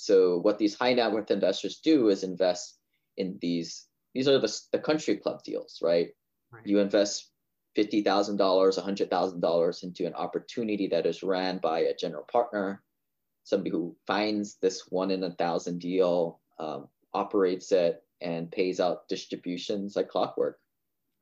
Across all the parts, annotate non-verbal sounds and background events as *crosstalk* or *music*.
So what these high net worth investors do is invest in these. These are the, the country club deals, right? right. You invest fifty thousand dollars, a hundred thousand dollars into an opportunity that is ran by a general partner, somebody who finds this one in a thousand deal, um, operates it, and pays out distributions like clockwork.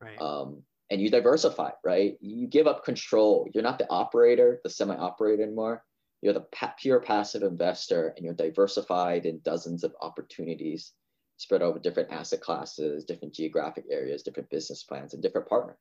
Right. Um, and you diversify, right? You give up control. You're not the operator, the semi-operator anymore. You're the pa- pure passive investor, and you're diversified in dozens of opportunities spread over different asset classes, different geographic areas, different business plans, and different partners.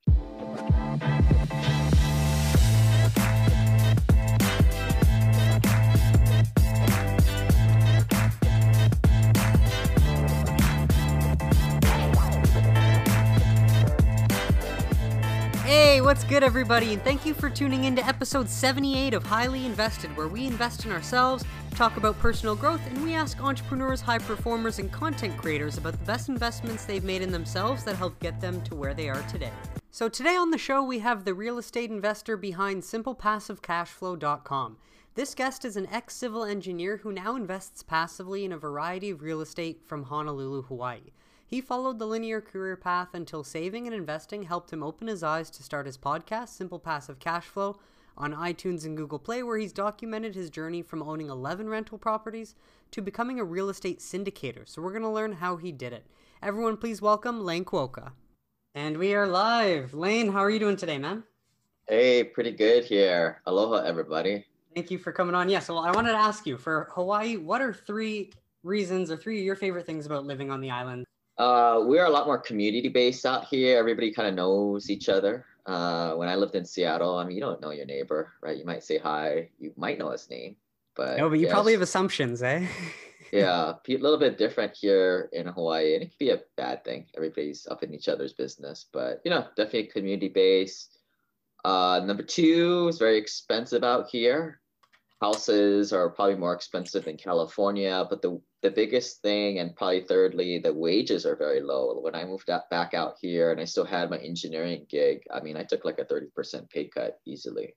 What's good, everybody? And thank you for tuning in to episode 78 of Highly Invested, where we invest in ourselves, talk about personal growth, and we ask entrepreneurs, high performers, and content creators about the best investments they've made in themselves that help get them to where they are today. So, today on the show, we have the real estate investor behind SimplePassiveCashflow.com. This guest is an ex civil engineer who now invests passively in a variety of real estate from Honolulu, Hawaii. He followed the linear career path until saving and investing helped him open his eyes to start his podcast, Simple Passive Cash Flow, on iTunes and Google Play, where he's documented his journey from owning 11 rental properties to becoming a real estate syndicator. So we're going to learn how he did it. Everyone, please welcome Lane Kawaoka. And we are live. Lane, how are you doing today, man? Hey, pretty good here. Aloha, everybody. Thank you for coming on. Yes, yeah, so I wanted to ask you for Hawaii, what are three reasons or three of your favorite things about living on the island? Uh, we're a lot more community based out here. Everybody kind of knows each other. Uh, when I lived in Seattle, I mean, you don't know your neighbor, right? You might say hi. You might know his name, but no, but you probably have assumptions, eh? *laughs* yeah, a little bit different here in Hawaii, and it can be a bad thing. Everybody's up in each other's business, but you know, definitely community based. Uh, number two is very expensive out here houses are probably more expensive than California, but the the biggest thing, and probably thirdly, the wages are very low. When I moved out, back out here and I still had my engineering gig, I mean, I took like a 30% pay cut easily.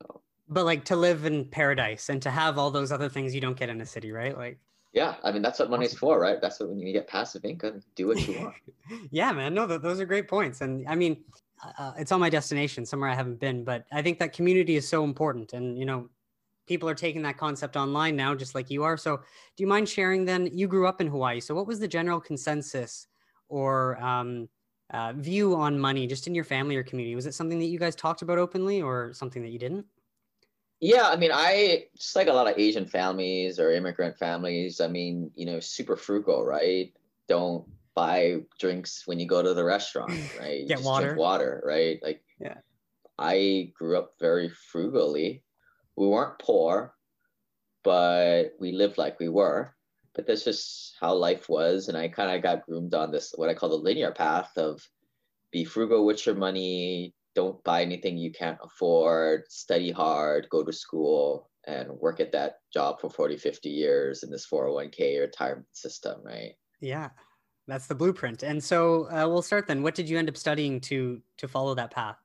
So. But like to live in paradise and to have all those other things you don't get in a city, right? Like, yeah, I mean, that's what money's for, right? That's what when you get passive income, do what you want. *laughs* yeah, man. No, those are great points. And I mean, uh, it's on my destination somewhere I haven't been, but I think that community is so important. And, you know, people are taking that concept online now, just like you are. So, do you mind sharing then? You grew up in Hawaii. So, what was the general consensus or um, uh, view on money just in your family or community? Was it something that you guys talked about openly or something that you didn't? Yeah, I mean, I just like a lot of Asian families or immigrant families. I mean, you know, super frugal, right? Don't buy drinks when you go to the restaurant, *laughs* right? Get water. water, right? Like, yeah. I grew up very frugally we weren't poor, but we lived like we were. But that's just how life was. And I kind of got groomed on this, what I call the linear path of be frugal with your money, don't buy anything you can't afford, study hard, go to school, and work at that job for 40, 50 years in this 401k retirement system, right? Yeah, that's the blueprint. And so uh, we'll start then. What did you end up studying to to follow that path?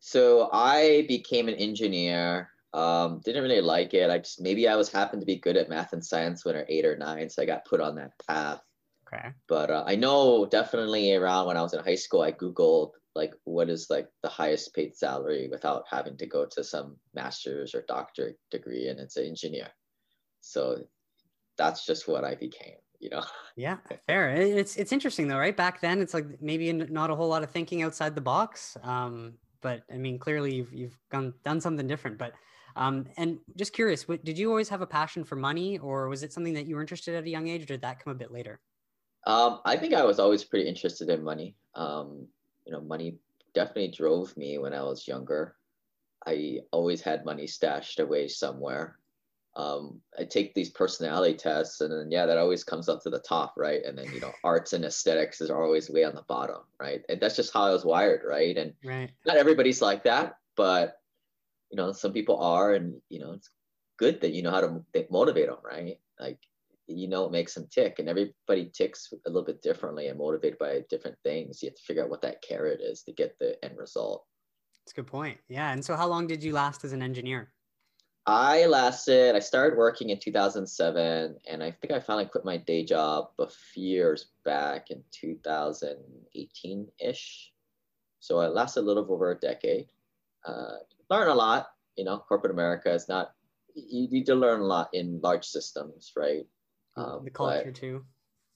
So I became an engineer um, didn't really like it. I just maybe I was happened to be good at math and science when I was eight or nine, so I got put on that path. Okay. But uh, I know definitely around when I was in high school, I googled like what is like the highest paid salary without having to go to some master's or doctorate degree, and it's an engineer. So that's just what I became. You know. *laughs* Yeah, fair. It's it's interesting though, right? Back then, it's like maybe not a whole lot of thinking outside the box. Um, but I mean, clearly you've you've gone, done something different. But um, and just curious, did you always have a passion for money, or was it something that you were interested at a young age, or did that come a bit later? Um, I think I was always pretty interested in money. Um, you know, money definitely drove me when I was younger. I always had money stashed away somewhere. Um, I take these personality tests, and then yeah, that always comes up to the top, right? And then you know, *laughs* arts and aesthetics is always way on the bottom, right? And that's just how I was wired, right? And right. not everybody's like that, but you know some people are and you know it's good that you know how to motivate them right like you know it makes them tick and everybody ticks a little bit differently and motivated by different things you have to figure out what that carrot is to get the end result that's a good point yeah and so how long did you last as an engineer I lasted, I started working in 2007, and I think I finally quit my day job a few years back in 2018 ish. So I lasted a little over a decade. Uh, learn a lot, you know, corporate America is not, you need to learn a lot in large systems, right? Um, the culture but, too.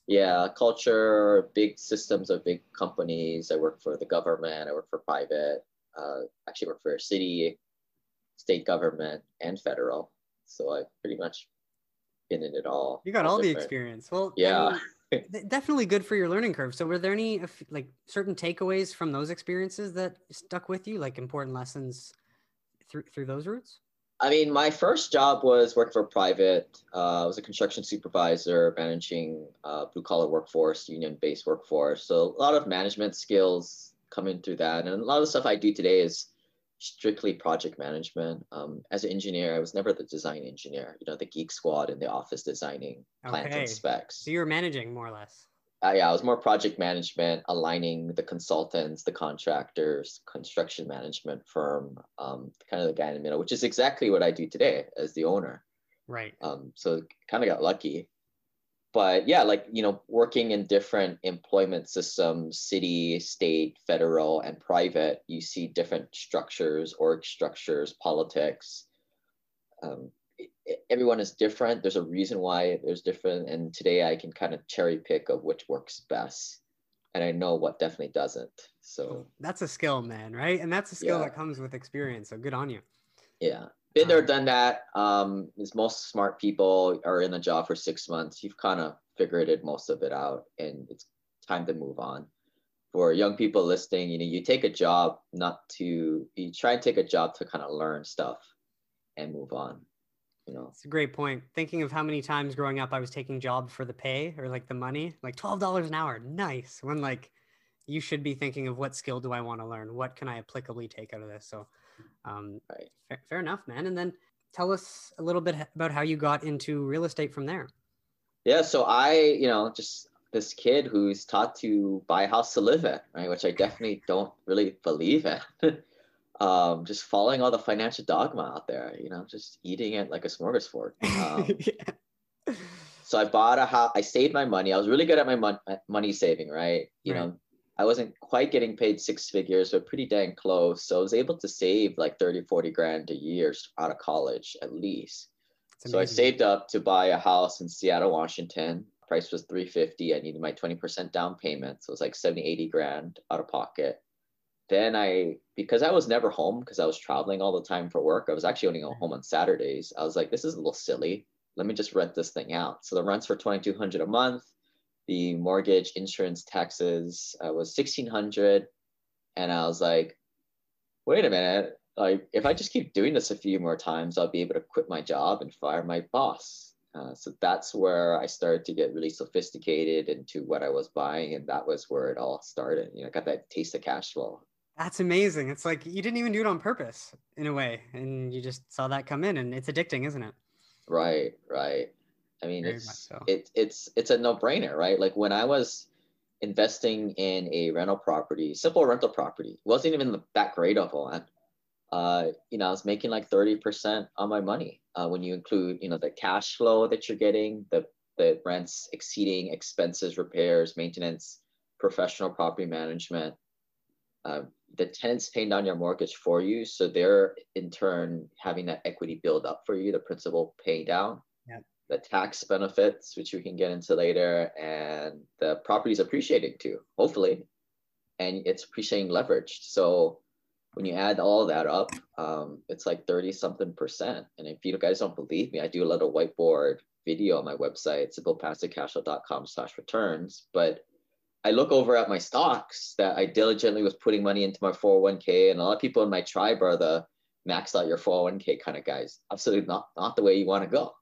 Yeah, culture, big systems of big companies. I work for the government, I work for private, uh, actually work for a city state government and federal. So I've pretty much been in it all. You got all, all the experience. Well, yeah. I mean, *laughs* definitely good for your learning curve. So were there any like certain takeaways from those experiences that stuck with you, like important lessons through through those routes? I mean, my first job was working for private. Uh, I was a construction supervisor, managing uh, blue collar workforce, union based workforce. So a lot of management skills coming through that, and a lot of the stuff I do today is strictly project management. Um, as an engineer, I was never the design engineer, you know, the geek squad in the office designing plans okay. and specs. So you were managing more or less. Uh, yeah, I was more project management, aligning the consultants, the contractors, construction management firm, um, kind of the guy in the middle, which is exactly what I do today as the owner. Right. Um, so kind of got lucky but yeah, like, you know, working in different employment systems, city, state, federal, and private, you see different structures, org structures, politics. Um, everyone is different. There's a reason why there's different. And today I can kind of cherry pick of which works best. And I know what definitely doesn't. So that's a skill, man, right? And that's a skill yeah. that comes with experience. So good on you. Yeah been there, done that. Um, is most smart people are in the job for six months. You've kind of figured it most of it out, and it's time to move on. For young people listening, you know, you take a job not to you try and take a job to kind of learn stuff and move on. You know, it's a great point. Thinking of how many times growing up I was taking job for the pay or like the money, like twelve dollars an hour, nice. When like you should be thinking of what skill do I want to learn? What can I applicably take out of this? So um, right. fair, fair enough, man. And then tell us a little bit about how you got into real estate from there. Yeah, so I, you know, just this kid who's taught to buy a house to live in, right? Which I definitely don't really believe in. *laughs* um, just following all the financial dogma out there, you know, just eating it like a smorgasbord. *laughs* Um, yeah. So I bought a house. I saved my money. I was really good at my mon- money saving, right? You right. know, I wasn't quite getting paid six figures, but pretty dang close. So I was able to save like 30, 40 grand a year out of college at least. So I saved up to buy a house in Seattle, Washington. Price was 350. I needed my 20% down payment. So it was like 70, 80 grand out of pocket. Then I, because I was never home because I was traveling all the time for work, I was actually only home on Saturdays. I was like, this is a little silly. Let me just rent this thing out. So the rent's for 2200 a month the mortgage, insurance, taxes uh, was 1600 and I was like, wait a minute, like if I just keep doing this a few more times, I'll be able to quit my job and fire my boss. Uh, so that's where I started to get really sophisticated into what I was buying, and that was where it all started. You know, I got that taste of cash flow. That's amazing. It's like you didn't even do it on purpose in a way, and you just saw that come in, and it's addicting, isn't it? Right, right. I mean, Very it's so. it, it's it's a no brainer, right? Like when I was investing in a rental property, simple rental property, wasn't even that great of one. Uh, you know, I was making like 30% on my money uh, when you include, you know, the cash flow that you're getting, the, the rents exceeding expenses, repairs, maintenance, professional property management, uh, the tenants paying down your mortgage for you. So they're in turn having that equity build up for you, the principal pay down the tax benefits, which we can get into later, and the property's appreciating too, hopefully, and it's appreciating leveraged. So when you add all that up, um, it's like 30 something percent. And if you guys don't believe me, I do a little whiteboard video on my website, simplepassivecashflow.com slash returns. But I look over at my stocks that I diligently was putting money into my 401k. And a lot of people in my tribe are the max out your 401k kind of guys. Absolutely not, not the way you want to go.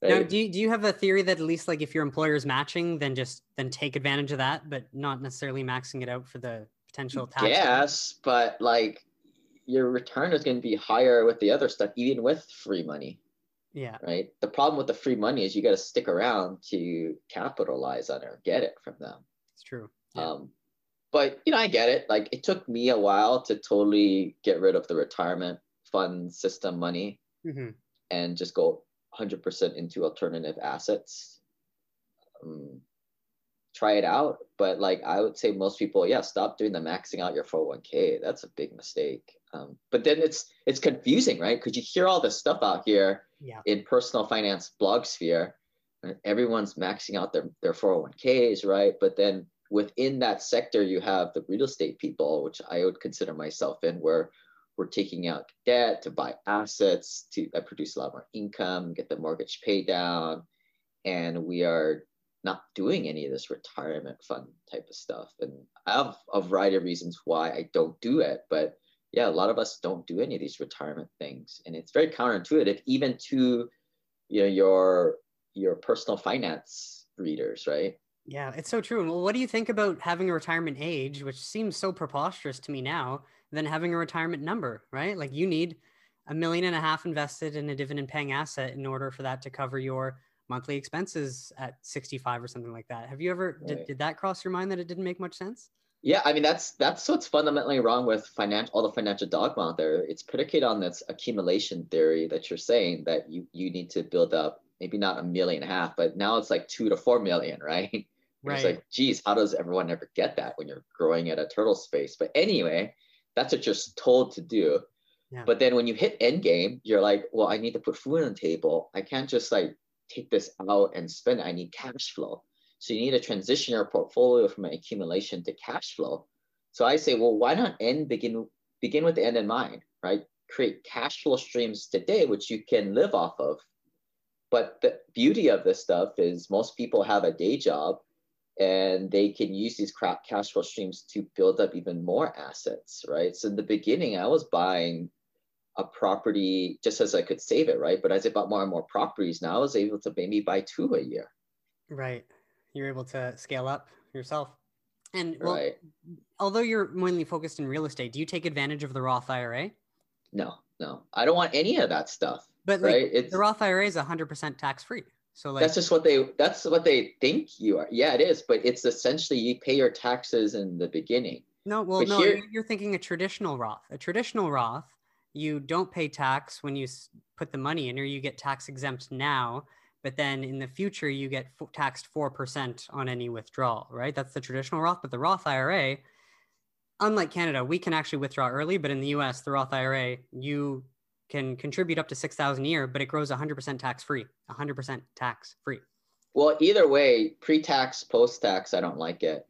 Now, do you, do you have a theory that at least like if your employer is matching, then just then take advantage of that, but not necessarily maxing it out for the potential tax? Yes, but like your return is going to be higher with the other stuff, even with free money. Yeah. Right. The problem with the free money is you got to stick around to capitalize on it or get it from them. It's true. Yeah. Um, but you know, I get it. Like it took me a while to totally get rid of the retirement fund system money mm-hmm. and just go 100% into alternative assets. Um, try it out. But like I would say, most people, yeah, stop doing the maxing out your 401k. That's a big mistake. Um, but then it's it's confusing, right? Because you hear all this stuff out here yeah. in personal finance blog sphere, everyone's maxing out their their 401ks, right? But then within that sector, you have the real estate people, which I would consider myself in, where we're taking out debt to buy assets to that produce a lot more income, get the mortgage paid down, and we are not doing any of this retirement fund type of stuff. And I have a variety of reasons why I don't do it, but yeah, a lot of us don't do any of these retirement things, and it's very counterintuitive, even to you know your your personal finance readers, right? Yeah, it's so true. Well, what do you think about having a retirement age, which seems so preposterous to me now, than having a retirement number, right? Like you need a million and a half invested in a dividend paying asset in order for that to cover your monthly expenses at 65 or something like that. Have you ever right. did, did that cross your mind that it didn't make much sense? Yeah, I mean that's that's what's fundamentally wrong with financial all the financial dogma out there. It's predicated on this accumulation theory that you're saying that you you need to build up maybe not a million and a half, but now it's like two to four million, right? *laughs* Right. It's like, geez, how does everyone ever get that when you're growing at a turtle space? But anyway, that's what you're told to do. Yeah. But then when you hit end game, you're like, well, I need to put food on the table. I can't just like take this out and spend it. I need cash flow. So you need to transition your portfolio from an accumulation to cash flow. So I say, well, why not end begin begin with the end in mind, right? Create cash flow streams today, which you can live off of. But the beauty of this stuff is most people have a day job and they can use these crap cash flow streams to build up even more assets, right? So in the beginning, I was buying a property just as I could save it, right? But as I bought more and more properties, now I was able to maybe buy two a year. Right. You're able to scale up yourself. And well, right. although you're mainly focused in real estate, do you take advantage of the Roth IRA? No, no. I don't want any of that stuff. But like, right? It's, the Roth IRA is 100% tax free. So like that's just what they that's what they think you are. Yeah, it is, but it's essentially you pay your taxes in the beginning. No, well, but no, here, you're thinking a traditional Roth. A traditional Roth you don't pay tax when you put the money in or you get tax exempt now but then in the future you get f- taxed 4% on any withdrawal right that's the traditional roth but the roth ira unlike canada we can actually withdraw early but in the us the roth ira you can contribute up to 6000 a year but it grows 100% tax free 100% tax free well either way pre-tax post-tax i don't like it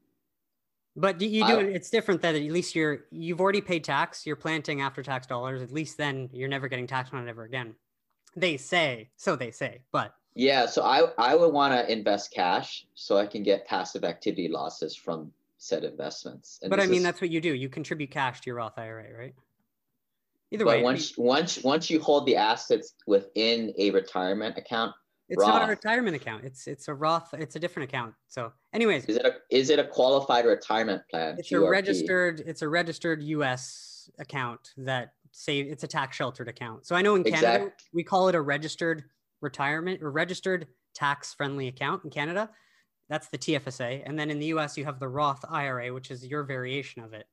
but you do it. It's different that at least you're you've already paid tax. You're planting after tax dollars. At least then you're never getting taxed on it ever again. They say so. They say, but yeah. So I I would want to invest cash so I can get passive activity losses from said investments. And but I mean, is, that's what you do. You contribute cash to your Roth IRA, right? Either way. Once once once you hold the assets within a retirement account, it's Roth. not a retirement account. It's it's a Roth. It's a different account. So, anyways, is it a is it a qualified retirement plan? It's QRP? a registered. It's a registered U.S. account that say it's a tax sheltered account. So I know in Canada exact. we call it a registered retirement or registered tax friendly account in Canada. That's the TFSA, and then in the U.S. you have the Roth IRA, which is your variation of it.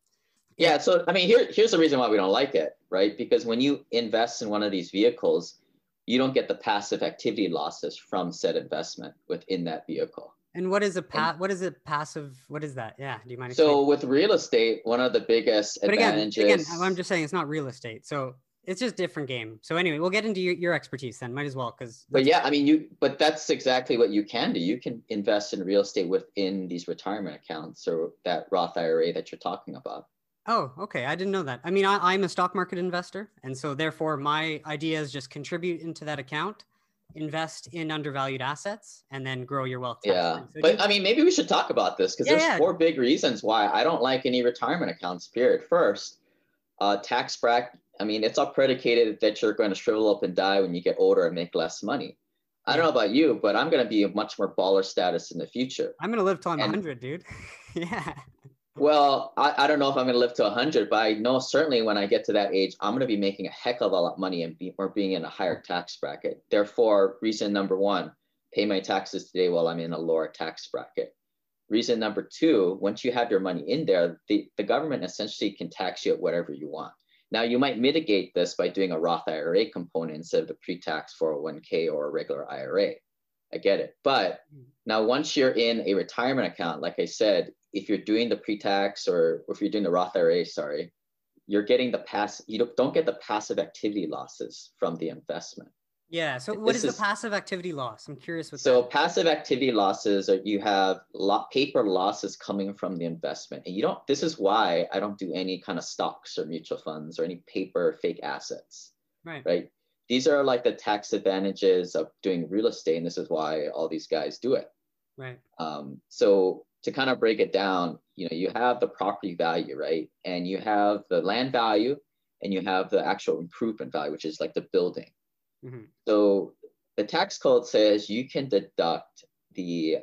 Yeah. So I mean, here here's the reason why we don't like it, right? Because when you invest in one of these vehicles you don't get the passive activity losses from said investment within that vehicle. And what is a pa- what is a passive? What is that? Yeah, do you mind? So with real estate, one of the biggest but advantages. Again, again, I'm just saying it's not real estate, so it's just a different game. So anyway, we'll get into your, your expertise then. Might as well because. But yeah, I mean, you. But that's exactly what you can do. You can invest in real estate within these retirement accounts or that Roth IRA that you're talking about. Oh, okay. I didn't know that. I mean, I, am a stock market investor. And so, therefore, my idea is just contribute into that account, invest in undervalued assets, and then grow your wealth. Yeah. So but you- I mean, maybe we should talk about this because yeah, there's yeah. four big reasons why I don't like any retirement accounts, period. First, uh, tax bracket. I mean, it's all predicated that you're going to shrivel up and die when you get older and make less money. I don't know about you, but I'm going to be a much more baller status in the future. I'm going to live till I'm and, 100, dude. *laughs* yeah. Well, I, I don't know if I'm going to live to 100, but I know certainly when I get to that age, I'm going to be making a heck of a lot of money and be, or being in a higher tax bracket. Therefore, reason number one, pay my taxes today while I'm in a lower tax bracket. Reason number two, once you have your money in there, the, the government essentially can tax you at whatever you want. Now you might mitigate this by doing a Roth IRA component instead of the pre-tax 401k or a regular IRA. I get it. But now once you're in a retirement account, like I said, if you're doing the pre-tax or if you're doing the Roth IRA, sorry, you're getting the pass, you don't, get the passive activity losses from the investment. Yeah. So what is, is, the passive activity loss? I'm curious what So that. passive activity losses are you have lot paper losses coming from the investment. And you don't this is why I don't do any kind of stocks or mutual funds or any paper fake assets. Right. Right. These are like the tax advantages of doing real estate. And this is why all these guys do it. Right. Um, so to kind of break it down, you know, you have the property value, right? And you have the land value and you have the actual improvement value, which is like the building Mm-hmm. So the tax code says you can deduct the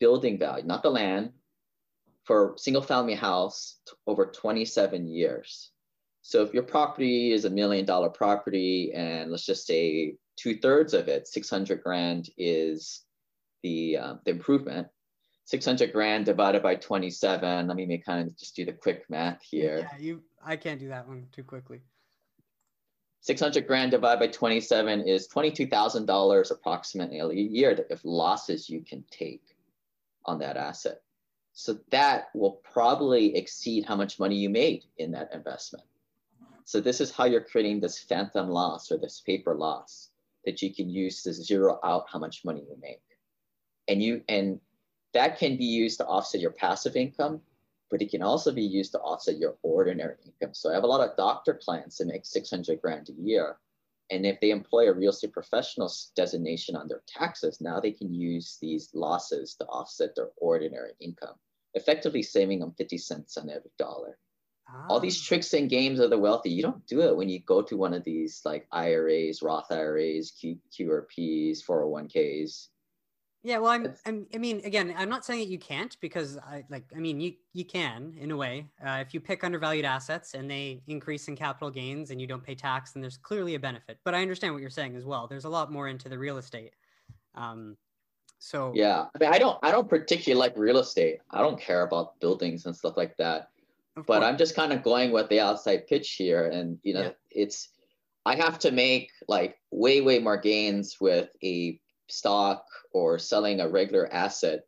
building value, not the land, for single family house over 27 years. So if your property is a million dollar property and let's just say two thirds of it, 600 grand is the, um, the improvement, 600 grand divided by 27. Let me kind of just do the quick math here. Yeah, you, I can't do that one too quickly. 600 grand divided by 27 is $22,000 approximately a year of losses you can take on that asset. So that will probably exceed how much money you made in that investment. So this is how you're creating this phantom loss or this paper loss that you can use to zero out how much money you make. And you and that can be used to offset your passive income but it can also be used to offset your ordinary income. So I have a lot of doctor clients that make 600 grand a year. And if they employ a real estate professional designation on their taxes, now they can use these losses to offset their ordinary income, effectively saving them 50 cents on every dollar. Ah. All these ah. tricks and games of the wealthy, you don't do it when you go to one of these like IRAs, Roth IRAs, Q, QRPs, 401ks. Yeah, well, I'm, I'm, i mean, again, I'm not saying that you can't because I like, I mean, you you can in a way. Uh, if you pick undervalued assets and they increase in capital gains and you don't pay tax, then there's clearly a benefit. But I understand what you're saying as well. There's a lot more into the real estate. Um, so yeah, I mean, I don't, I don't particularly like real estate. I don't care about buildings and stuff like that. But course. I'm just kind of going with the outside pitch here, and you know, yeah. it's I have to make like way, way more gains with a stock or selling a regular asset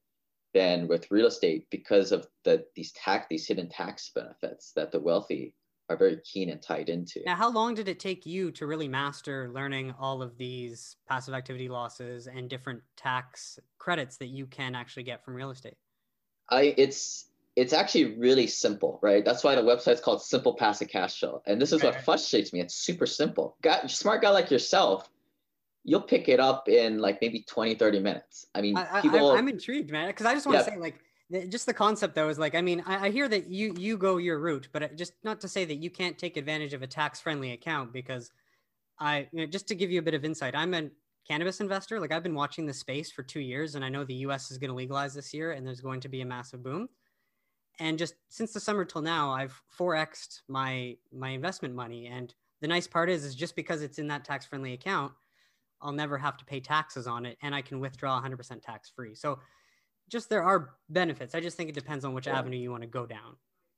than with real estate because of the these tax these hidden tax benefits that the wealthy are very keen and tied into. Now, how long did it take you to really master learning all of these passive activity losses and different tax credits that you can actually get from real estate? I it's it's actually really simple, right? That's why the website's called Simple Passive Cash Flow. And this is what frustrates me. It's super simple. Got smart guy like yourself you'll pick it up in like maybe 20 30 minutes. I mean I, people I, am intrigued man because i just want to yeah. say like just the concept though is like i mean I, I, hear that you you go your route but just not to say that you can't take advantage of a tax friendly account because i you know, just to give you a bit of insight i'm a cannabis investor. Like i've been watching the space for two years and i know the us is going to legalize this year and there's going to be a massive boom. And just since the summer till now i've 4xed my my investment money. And the nice part is is just because it's in that tax friendly account I'll never have to pay taxes on it and I can withdraw 100% tax free. So just there are benefits. I just think it depends on which yeah. avenue you want to go down.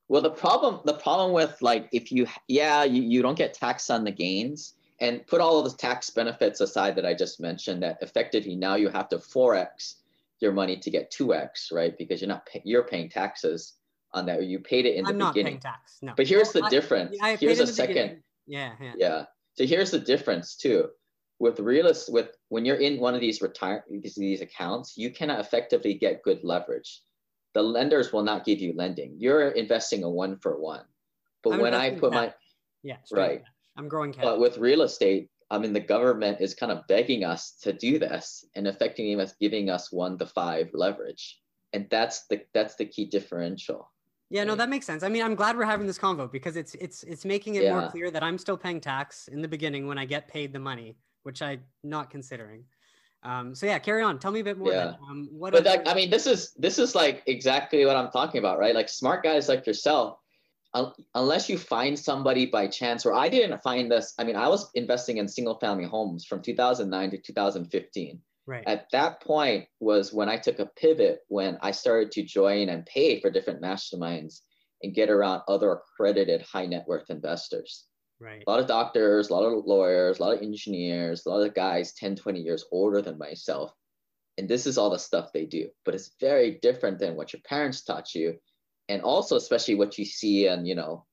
Well, the problem the problem with like if you yeah, you, you don't get taxed on the gains and put all of the tax benefits aside that I just mentioned that effectively now you have to 4x your money to get 2x, right? Because you're not pay, you're paying taxes on that. You paid it in the I'm beginning. not paying tax. No. But here's the difference. I, I here's a second. Yeah, yeah. Yeah. So here's the difference too with realist with when you're in one of these retire these, these accounts, you cannot effectively get good leverage. The lenders will not give you lending. You're investing a one for one. But I'm when I put my yeah right. I'm growing cash. But with real estate, I mean the government is kind of begging us to do this and effectively giving us one to five leverage, and that's the that's the key differential. Yeah, no, that makes sense. I mean, I'm glad we're having this convo because it's it's it's making it yeah. more clear that I'm still paying tax in the beginning when I get paid the money which I'm not considering. Um, so yeah, carry on. Tell me a bit more. Yeah. Um, what but that, I mean, this is this is like exactly what I'm talking about, right? Like smart guys like yourself, un- unless you find somebody by chance, or I didn't find this. I mean, I was investing in single family homes from 2009 to 2015. Right. At that point was when I took a pivot when I started to join and pay for different masterminds and get around other accredited high net worth investors. Right. A lot of doctors, a lot of lawyers, a lot of engineers, a lot of guys 10, 20 years older than myself. And this is all the stuff they do. But it's very different than what your parents taught you. And also, especially what you see on, you know,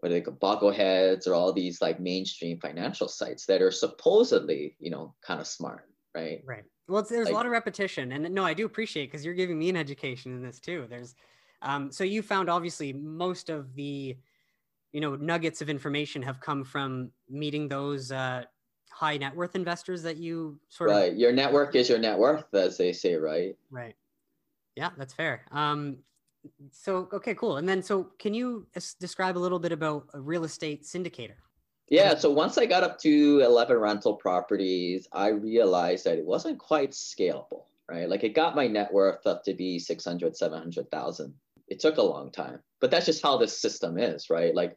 what they call Bogleheads or all these like mainstream financial sites that are supposedly, you know, kind of smart, right? Right. Well, there's like, a lot of repetition, and no, I do appreciate because you're giving me an education in this too. There's, um, so you found obviously most of the, you know, nuggets of information have come from meeting those uh, high net worth investors that you sort right. of. Right. Your network is your net worth, as they say, right? Right. Yeah, that's fair. Um, so okay, cool. And then, so can you describe a little bit about a real estate syndicator? Yeah, so once I got up to 11 rental properties, I realized that it wasn't quite scalable, right? Like it got my net worth up to be 600, 700,000. It took a long time, but that's just how this system is, right? Like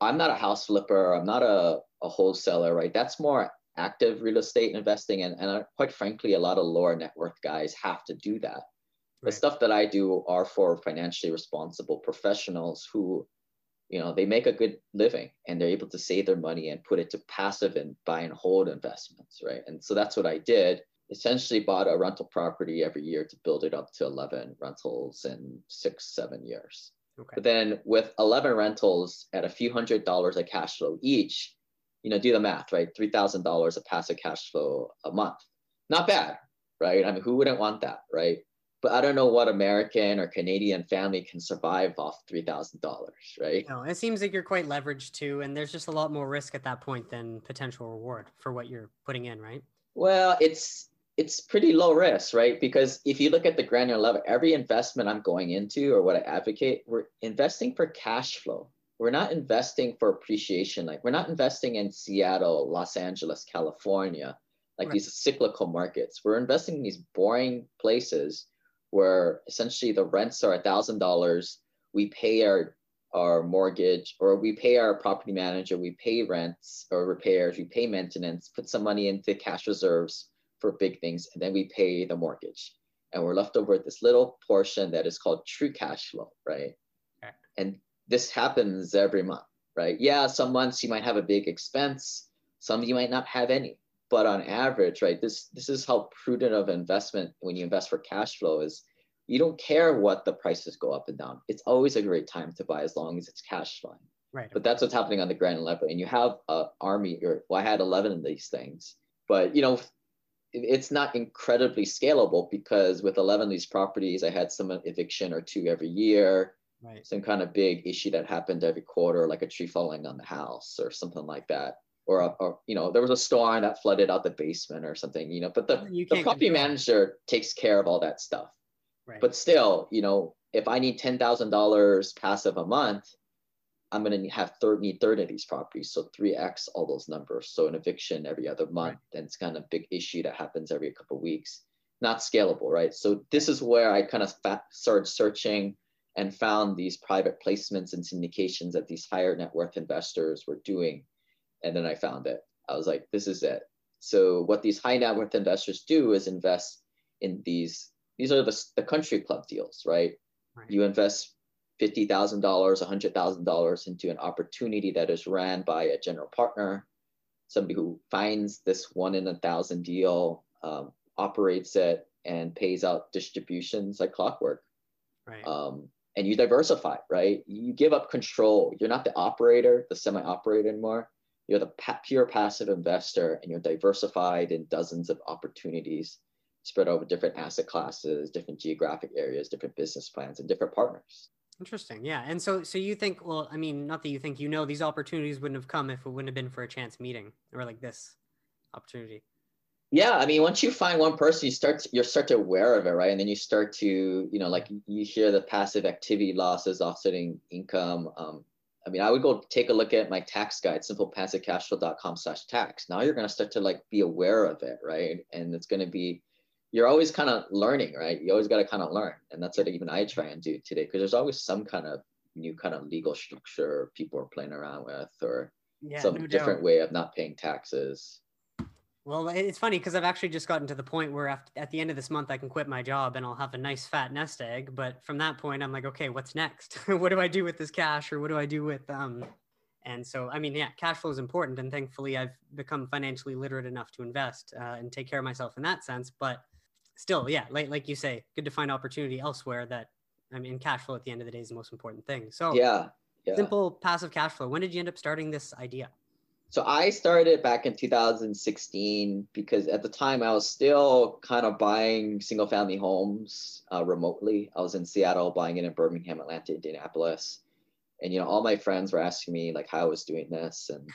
I'm not a house flipper, I'm not a, a wholesaler, right? That's more active real estate investing. And, and uh, quite frankly, a lot of lower net worth guys have to do that. Right. The stuff that I do are for financially responsible professionals who you know they make a good living and they're able to save their money and put it to passive and buy and hold investments right and so that's what i did essentially bought a rental property every year to build it up to 11 rentals in six seven years okay. but then with 11 rentals at a few hundred dollars of cash flow each you know do the math right $3000 of passive cash flow a month not bad right i mean who wouldn't want that right but I don't know what American or Canadian family can survive off three thousand dollars, right? No, it seems like you're quite leveraged too, and there's just a lot more risk at that point than potential reward for what you're putting in, right? Well, it's it's pretty low risk, right? Because if you look at the granular level, every investment I'm going into or what I advocate, we're investing for cash flow. We're not investing for appreciation. Like we're not investing in Seattle, Los Angeles, California, like right. these cyclical markets. We're investing in these boring places where essentially the rents are a thousand dollars. We pay our our mortgage or we pay our property manager, we pay rents or repairs, we pay maintenance, put some money into cash reserves for big things, and then we pay the mortgage. And we're left over with this little portion that is called true cash flow, right? Okay. And this happens every month, right? Yeah, some months you might have a big expense, some you might not have any but on average, right, this this is how prudent of investment when you invest for cash flow is you don't care what the prices go up and down. It's always a great time to buy as long as it's cash flowing. Right. But that's what's happening on the grand level. And you have an army, or well, I had 11 of these things, but you know, it's not incredibly scalable because with 11 of these properties, I had some eviction or two every year. Right. Some kind of big issue that happened every quarter, like a tree falling on the house or something like that or, a, or you know there was a storm that flooded out the basement or something you know but the, the property manager takes care of all that stuff right. but still you know if i need $10000 passive a month i'm going to have 30, need 30 of these properties so 3x all those numbers so an eviction every other month right. then it's kind of big issue that happens every couple of weeks not scalable right so this is where i kind of started searching and found these private placements and syndications that these higher net worth investors were doing and then I found it. I was like, this is it. So what these high net worth investors do is invest in these. These are the, the country club deals, right? right. You invest fifty thousand dollars, hundred thousand dollars into an opportunity that is ran by a general partner, somebody who finds this one in a thousand deal, um, operates it, and pays out distributions like clockwork. Right. Um, and you diversify, right? You give up control. You're not the operator, the semi-operator anymore you're the pa- pure passive investor and you're diversified in dozens of opportunities spread over different asset classes, different geographic areas, different business plans, and different partners. Interesting. Yeah. And so, so you think, well, I mean, not that you think, you know, these opportunities wouldn't have come if it wouldn't have been for a chance meeting or like this opportunity. Yeah. I mean, once you find one person, you start, to, you start to aware of it, right? And then you start to, you know, like you hear the passive activity losses offsetting income. Um, I mean, I would go take a look at my tax guide, simplepassivecashflow.com slash tax. Now you're going to start to like be aware of it, right? And it's going to be, you're always kind of learning, right? You always got to kind of learn. And that's what even I try and do today, because there's always some kind of new kind of legal structure people are playing around with or yeah, some no different way of not paying taxes. Well, it's funny because I've actually just gotten to the point where after, at the end of this month, I can quit my job and I'll have a nice fat nest egg. But from that point, I'm like, okay, what's next? *laughs* what do I do with this cash or what do I do with, um, And so, I mean, yeah, cash flow is important. And thankfully, I've become financially literate enough to invest uh, and take care of myself in that sense. But still, yeah, like, like you say, good to find opportunity elsewhere that, I mean, cash flow at the end of the day is the most important thing. So, yeah, yeah. simple passive cash flow. When did you end up starting this idea? So I started back in 2016 because at the time I was still kind of buying single family homes uh, remotely. I was in Seattle buying it in Birmingham, Atlanta, Indianapolis and you know all my friends were asking me like how I was doing this and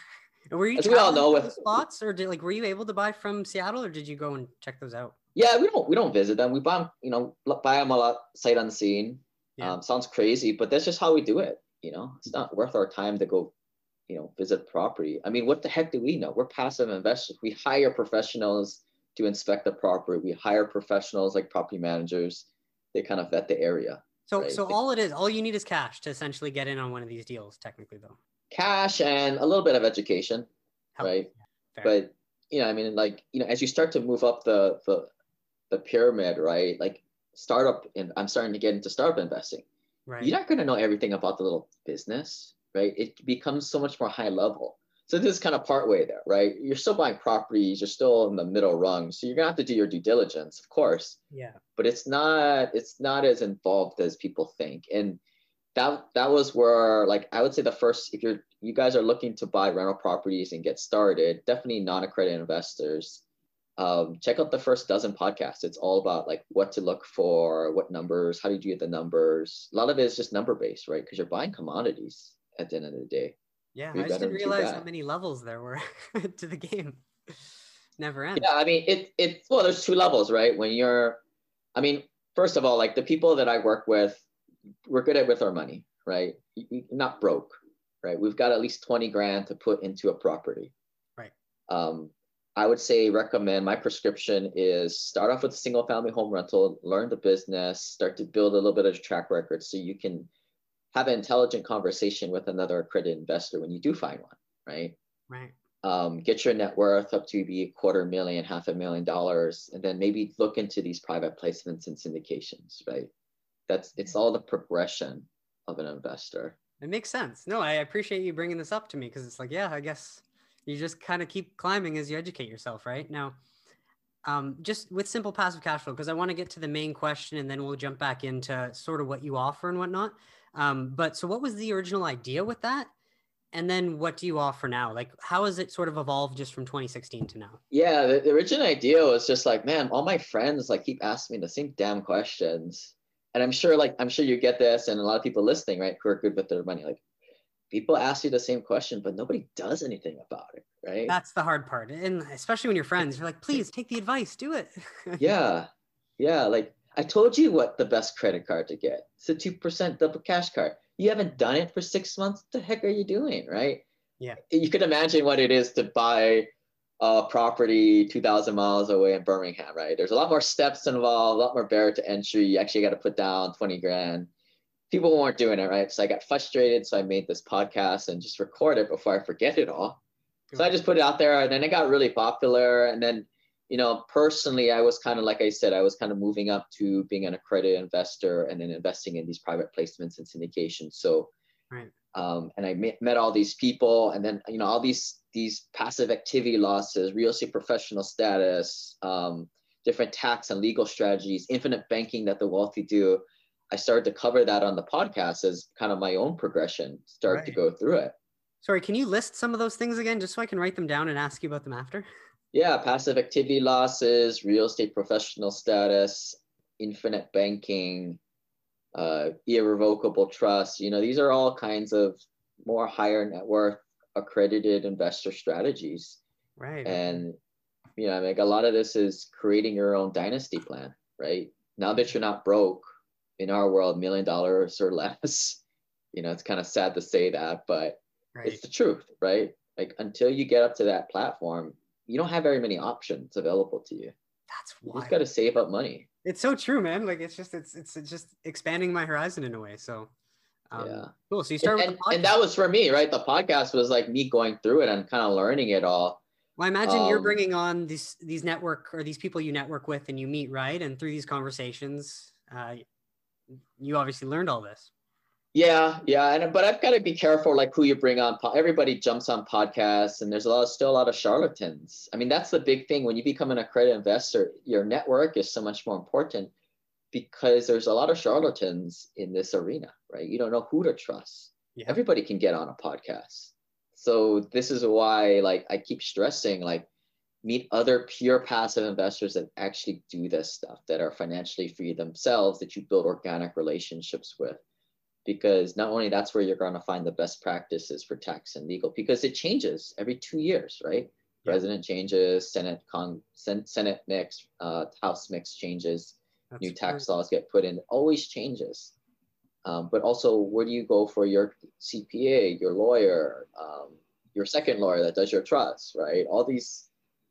and were you as we all know with spots or did like were you able to buy from Seattle or did you go and check those out? Yeah, we don't we don't visit them. We buy them, you know, buy them a lot sight unseen. Yeah. Um, sounds crazy, but that's just how we do it. You know, it's not worth our time to go, you know, visit property. I mean, what the heck do we know? We're passive investors. We hire professionals to inspect the property. We hire professionals like property managers. They kind of vet the area. So, right? so all it is, all you need is cash to essentially get in on one of these deals, technically, though. Cash and a little bit of education, Help. right? Yeah, but you know, I mean, like you know, as you start to move up the the the pyramid, right? Like startup, and I'm starting to get into startup investing. Right. You're not going to know everything about the little business, right? It becomes so much more high level. So this is kind of part way there, right? You're still buying properties, you're still in the middle rung. So you're gonna have to do your due diligence, of course. Yeah. But it's not it's not as involved as people think. And that that was where like I would say the first if you're you guys are looking to buy rental properties and get started, definitely non-accredited investors. Um, check out the first dozen podcasts. It's all about like what to look for, what numbers, how do you get the numbers. A lot of it is just number based, right? Because you're buying commodities at the end of the day. Yeah, I just didn't realize how many levels there were *laughs* to the game. Never ends. Yeah, I mean it it well, there's two levels, right? When you're I mean, first of all, like the people that I work with, we're good at with our money, right? Not broke, right? We've got at least 20 grand to put into a property. Right. Um, I would say recommend my prescription is start off with a single family home rental, learn the business, start to build a little bit of track record so you can have an intelligent conversation with another accredited investor when you do find one, right? Right. Um, get your net worth up to be a quarter million, half a million dollars, and then maybe look into these private placements and syndications, right? That's it's all the progression of an investor. It makes sense. No, I appreciate you bringing this up to me because it's like, yeah, I guess you just kind of keep climbing as you educate yourself, right? Now, um, just with simple passive cash flow, because I want to get to the main question and then we'll jump back into sort of what you offer and whatnot. Um, but so what was the original idea with that? And then what do you offer now? Like, how has it sort of evolved just from 2016 to now? Yeah, the, the original idea was just like, man, all my friends like keep asking me the same damn questions. And I'm sure, like, I'm sure you get this, and a lot of people listening, right, who are good with their money, like, people ask you the same question, but nobody does anything about it, right? That's the hard part. And especially when you're friends, you're like, please take the advice, do it. *laughs* yeah. Yeah. Like, I told you what the best credit card to get. It's a 2% double cash card. You haven't done it for six months. What the heck are you doing? Right. Yeah. You could imagine what it is to buy a property 2,000 miles away in Birmingham, right? There's a lot more steps involved, a lot more barrier to entry. You actually got to put down 20 grand. People weren't doing it, right? So I got frustrated. So I made this podcast and just record it before I forget it all. So I just put it out there and then it got really popular. And then you know, personally, I was kind of like I said, I was kind of moving up to being an accredited investor and then investing in these private placements and syndications. So, right. Um, and I met, met all these people, and then you know, all these these passive activity losses, real estate professional status, um, different tax and legal strategies, infinite banking that the wealthy do. I started to cover that on the podcast as kind of my own progression, start right. to go through it. Sorry, can you list some of those things again, just so I can write them down and ask you about them after? Yeah, passive activity losses, real estate professional status, infinite banking, uh, irrevocable trust. You know, these are all kinds of more higher net worth accredited investor strategies. Right. And you know, I mean, a lot of this is creating your own dynasty plan, right? Now that you're not broke in our world, million dollars or *laughs* less. You know, it's kind of sad to say that, but right. it's the truth, right? Like until you get up to that platform, you don't have very many options available to you. That's why you just got to save up money. It's so true, man. Like it's just it's it's just expanding my horizon in a way. So um, yeah, cool. So you start and, and, and, that was for me, right? The podcast was like me going through it and kind of learning it all. Well, I imagine um, you're bringing on these these network or these people you network with and you meet, right? And through these conversations, uh, you obviously learned all this. Yeah, yeah, and but I've got to be careful, like who you bring on. Everybody jumps on podcasts, and there's a lot, still a lot of charlatans. I mean, that's the big thing when you become an accredited investor. Your network is so much more important because there's a lot of charlatans in this arena, right? You don't know who to trust. Yeah. Everybody can get on a podcast, so this is why, like, I keep stressing, like, meet other pure passive investors that actually do this stuff, that are financially free themselves, that you build organic relationships with because not only that's where you're going to find the best practices for tax and legal because it changes every two years right yeah. president changes senate con sen- senate mix uh, house mix changes that's new tax laws get put in always changes um, but also where do you go for your cpa your lawyer um, your second lawyer that does your trust right all these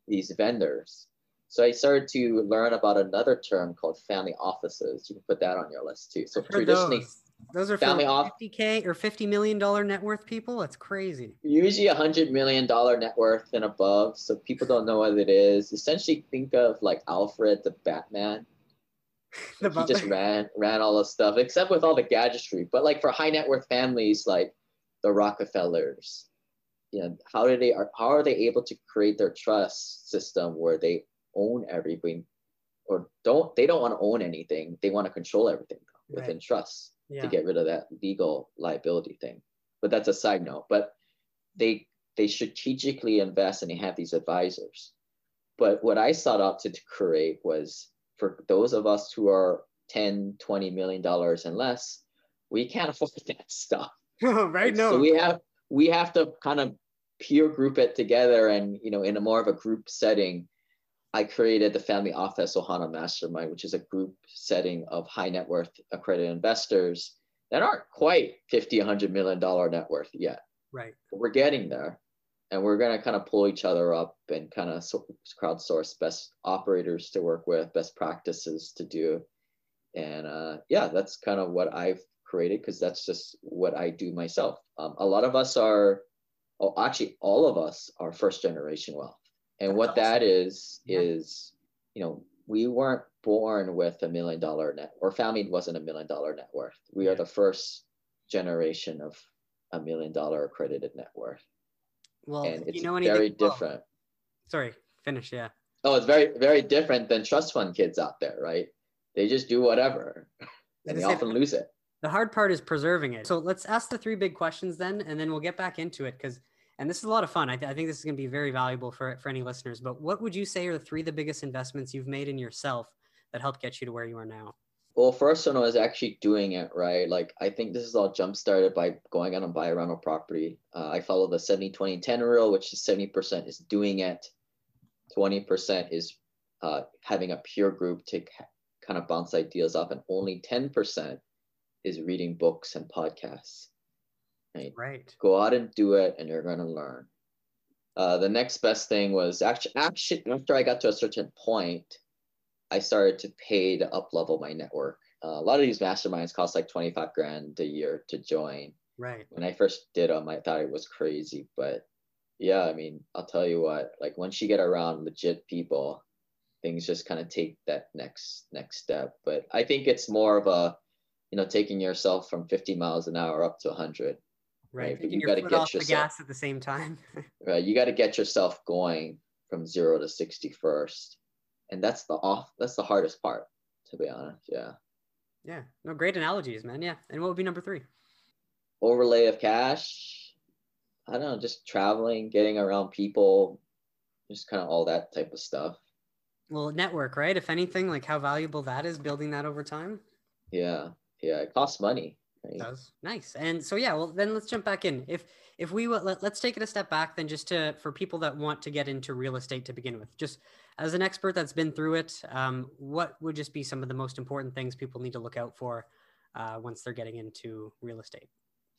these vendors so I started to learn about another term called family offices. You can put that on your list too. So traditionally, those. Those are family off 50k or 50 million dollar net worth people. That's crazy. Usually a hundred million dollar net worth and above. So people don't know what it is. Essentially, think of like Alfred the Batman. *laughs* the he just ran ran all the stuff, except with all the gadgetry. But like for high net worth families, like the Rockefellers, you know, how do they are how are they able to create their trust system where they own everything, or don't they don't want to own anything? They want to control everything within right. trust yeah. to get rid of that legal liability thing. But that's a side note. But they they strategically invest and they have these advisors. But what I sought out to, to create was for those of us who are 10, 20 million dollars and less, we can't *laughs* afford that stuff. *laughs* right. No. So we have we have to kind of peer group it together and you know in a more of a group setting I created the Family Office Ohana Mastermind, which is a group setting of high net worth accredited investors that aren't quite 50, 100 million dollar net worth yet. Right. But we're getting there. And we're going to kind of pull each other up and kind of crowdsource best operators to work with, best practices to do. And uh, yeah, that's kind of what I've created because that's just what I do myself. Um, a lot of us are, oh, actually, all of us are first generation wealth and what that is yeah. is, you know, we weren't born with a million dollar net, or family wasn't a million dollar net worth. We yeah. are the first generation of a million dollar accredited net worth. Well, and it's you know very different. sorry, finish. Yeah. Oh, it's very, very different than trust fund kids out there, right? They just do whatever and they often lose it. The hard part is preserving it. So let's ask the three big questions then, and then we'll get back into it because and this is a lot of fun. I, th- I think this is going to be very valuable for, for any listeners. But what would you say are the three the biggest investments you've made in yourself that helped get you to where you are now? Well, first one was actually doing it right. Like I think this is all jump started by going out and buy a rental property. Uh, I follow the 70, 20, 10 rule, which is 70% is doing it, 20% is uh, having a peer group to kind of bounce ideas off, and only 10% is reading books and podcasts. Right. Right. Go out and do it, and you're going to learn. Uh, the next best thing was actually, actually after I got to a certain point, I started to pay to up level my network. Uh, a lot of these masterminds cost like 25 grand a year to join. Right. When I first did them, I thought it was crazy, but yeah, I mean, I'll tell you what, like once you get around legit people, things just kind of take that next next step. But I think it's more of a, you know, taking yourself from 50 miles an hour up to 100 right? But you got to get yourself the gas at the same time. *laughs* right, you got to get yourself going from zero to 60 first, and that's the off. That's the hardest part, to be honest. Yeah. Yeah. No, great analogies, man. Yeah. And what would be number three? Overlay of cash. I don't know, just traveling, getting around people, just kind of all that type of stuff. Well, network, right? If anything, like how valuable that is building that over time. Yeah. Yeah. It costs money. Right. Does nice. And so yeah, well then let's jump back in. If if we let, let's take it a step back then just to for people that want to get into real estate to begin with. Just as an expert that's been through it, um, what would just be some of the most important things people need to look out for uh, once they're getting into real estate?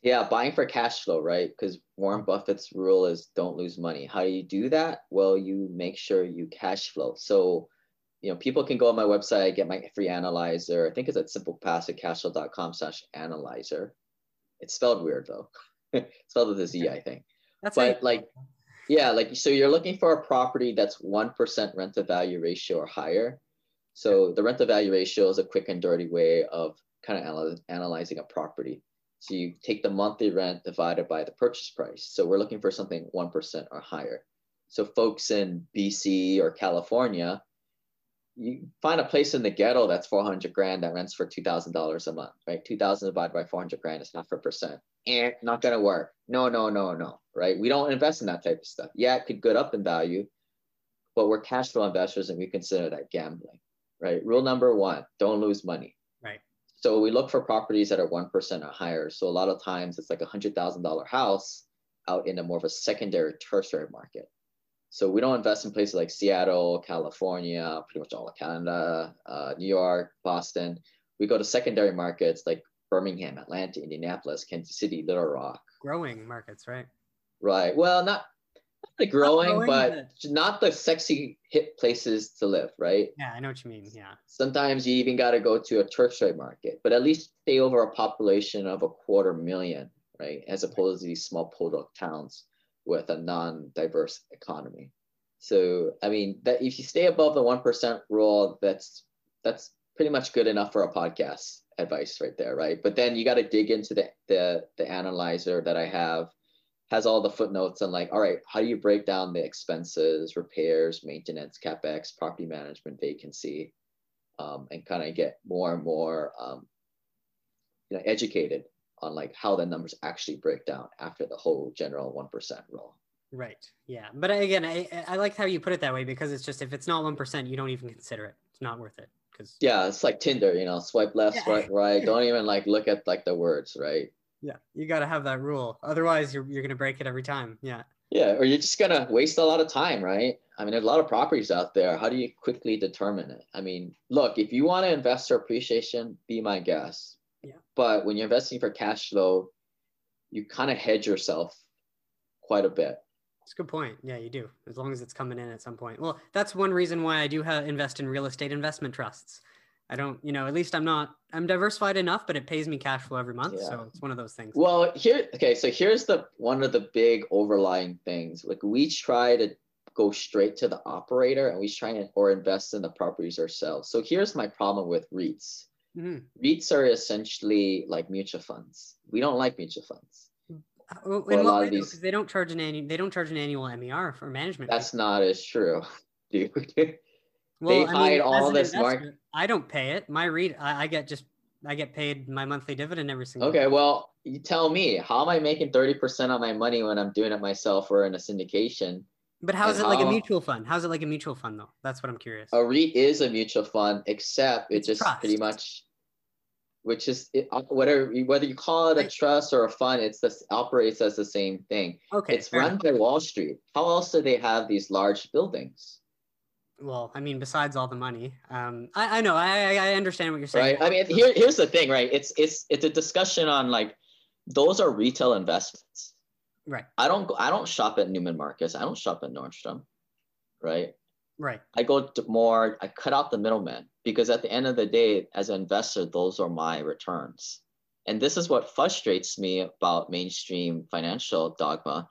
Yeah, buying for cash flow, right? Because Warren Buffett's rule is don't lose money. How do you do that? Well, you make sure you cash flow. So you know, people can go on my website, get my free analyzer. I think it's at simplepassivecashflow.com slash analyzer. It's spelled weird though. it's *laughs* spelled with a Z, I think. That's but it. like, yeah, like, so you're looking for a property that's 1% rent to value ratio or higher. So the rent to value ratio is a quick and dirty way of kind of analyzing a property. So you take the monthly rent divided by the purchase price. So we're looking for something 1% or higher. So folks in BC or California, you find a place in the ghetto that's 400 grand that rents for $2,000 a month, right? 2,000 divided by 400 grand is half a percent. And not going to work. No, no, no, no, right? We don't invest in that type of stuff. Yeah, it could go up in value, but we're cash flow investors and we consider that gambling, right? Rule number one, don't lose money. Right. So we look for properties that are 1% or higher. So a lot of times it's like a $100,000 house out in a more of a secondary tertiary market. So we don't invest in places like Seattle, California, pretty much all of Canada, uh, New York, Boston. We go to secondary markets like Birmingham, Atlanta, Indianapolis, Kansas City, Little Rock. Growing markets, right? Right. Well, not the growing, growing but, not the sexy hip places to live, right? Yeah, I know what you mean. Yeah. Sometimes you even got to go to a tertiary market, but at least stay over a population of a quarter million, right? As opposed to these small podunk towns with a non-diverse economy. So, I mean, that if you stay above the one percent rule, that's that's pretty much good enough for a podcast advice right there, right? But then you got to dig into the the the analyzer that I have has all the footnotes and like, all right, how do you break down the expenses, repairs, maintenance, capex, property management, vacancy, um, and kind of get more and more, um, you know, educated on like how the numbers actually break down after the whole general one percent rule. Right. Yeah. But again, I I like how you put it that way because it's just if it's not one percent, you don't even consider it. It's not worth it. Because yeah, it's like Tinder. You know, swipe left, yeah. swipe right. *laughs* Don't even like look at like the words, right? Yeah, you got to have that rule. Otherwise, you're, you're going to break it every time. Yeah. Yeah, or you're just going to waste a lot of time, right? I mean, there's a lot of properties out there. How do you quickly determine it? I mean, look, if you want to invest for appreciation, be my guest. Yeah. But when you're investing for cash flow, you kind of hedge yourself quite a bit. That's a good point. Yeah, you do. As long as it's coming in at some point. Well, that's one reason why I do have, invest in real estate investment trusts I don't, you know, at least I'm not, I'm diversified enough, but it pays me cash flow every month. Yeah. So it's one of those things. Well, here, okay. So here's the, one of the big overlying things. Like we try to go straight to the operator and we try and, or invest in the properties ourselves. So here's my problem with REITs. Mm-hmm. REITs are essentially like mutual funds. We don't like mutual funds. Uh, in what way, these, they don't charge an annual, they don't charge an annual MER for management. That's not as true, *laughs* dude. Well, they I hide all this market. I don't pay it. My REIT, I, I, get just, I get paid my monthly dividend every single. Okay, well, you tell me, how am I making thirty percent of my money when I'm doing it myself or in a syndication? But how is it like a mutual fund? How's it like a mutual fund though? That's what I'm curious. A REIT is a mutual fund, except it it's just trust. pretty much, which is it, uh, whatever whether you call it a trust or a fund, it's this operates as the same thing. Okay, it's run enough. by Wall Street. How else do they have these large buildings? well, I mean, besides all the money, um, I, I know, I, I understand what you're saying. Right. I mean, here, here's the thing, right? It's, it's, it's a discussion on like, those are retail investments. Right. I don't go, I don't shop at Neiman Marcus. I don't shop at Nordstrom. Right. Right. I go to more, I cut out the middleman because at the end of the day, as an investor, those are my returns. And this is what frustrates me about mainstream financial dogma